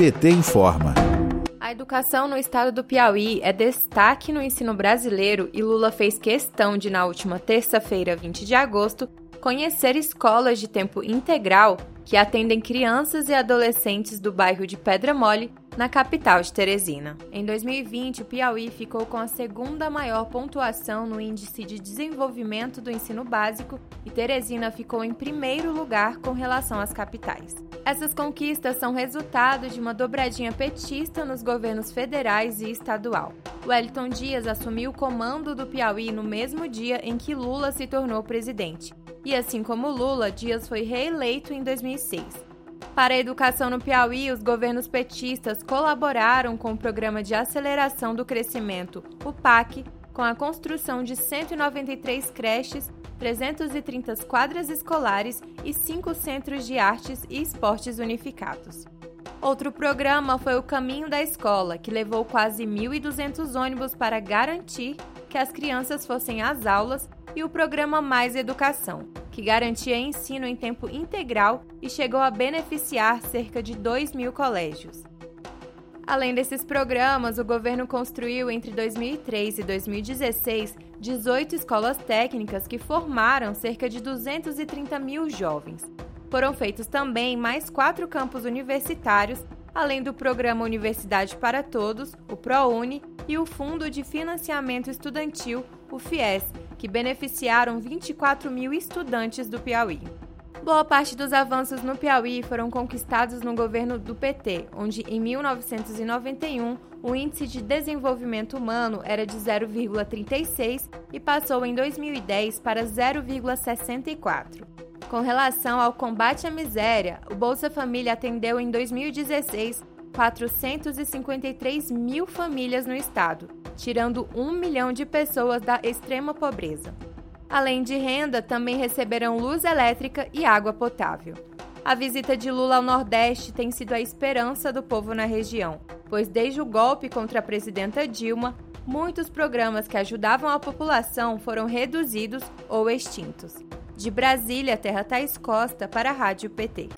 PT informa. A educação no estado do Piauí é destaque no ensino brasileiro e Lula fez questão de, na última terça-feira, 20 de agosto, conhecer escolas de tempo integral que atendem crianças e adolescentes do bairro de Pedra Mole, na capital de Teresina. Em 2020, o Piauí ficou com a segunda maior pontuação no Índice de Desenvolvimento do Ensino Básico e Teresina ficou em primeiro lugar com relação às capitais. Essas conquistas são resultado de uma dobradinha petista nos governos federais e estadual. Wellington Dias assumiu o comando do Piauí no mesmo dia em que Lula se tornou presidente. E assim como Lula, Dias foi reeleito em 2006. Para a educação no Piauí, os governos petistas colaboraram com o Programa de Aceleração do Crescimento, o PAC, com a construção de 193 creches, 330 quadras escolares e cinco centros de artes e esportes unificados. Outro programa foi o Caminho da Escola, que levou quase 1.200 ônibus para garantir que as crianças fossem às aulas e o programa Mais Educação, que garantia ensino em tempo integral e chegou a beneficiar cerca de 2 mil colégios. Além desses programas, o governo construiu entre 2003 e 2016 18 escolas técnicas que formaram cerca de 230 mil jovens. Foram feitos também mais quatro campos universitários, além do programa Universidade para Todos, o ProUni, e o Fundo de Financiamento Estudantil, o FIES, que beneficiaram 24 mil estudantes do Piauí. Boa parte dos avanços no Piauí foram conquistados no governo do PT, onde em 1991 o índice de desenvolvimento humano era de 0,36 e passou em 2010 para 0,64. Com relação ao combate à miséria, o Bolsa Família atendeu em 2016 453 mil famílias no estado, tirando um milhão de pessoas da extrema pobreza. Além de renda, também receberão luz elétrica e água potável. A visita de Lula ao Nordeste tem sido a esperança do povo na região, pois desde o golpe contra a presidenta Dilma, muitos programas que ajudavam a população foram reduzidos ou extintos. De Brasília, Terra Thais Costa, para a Rádio PT.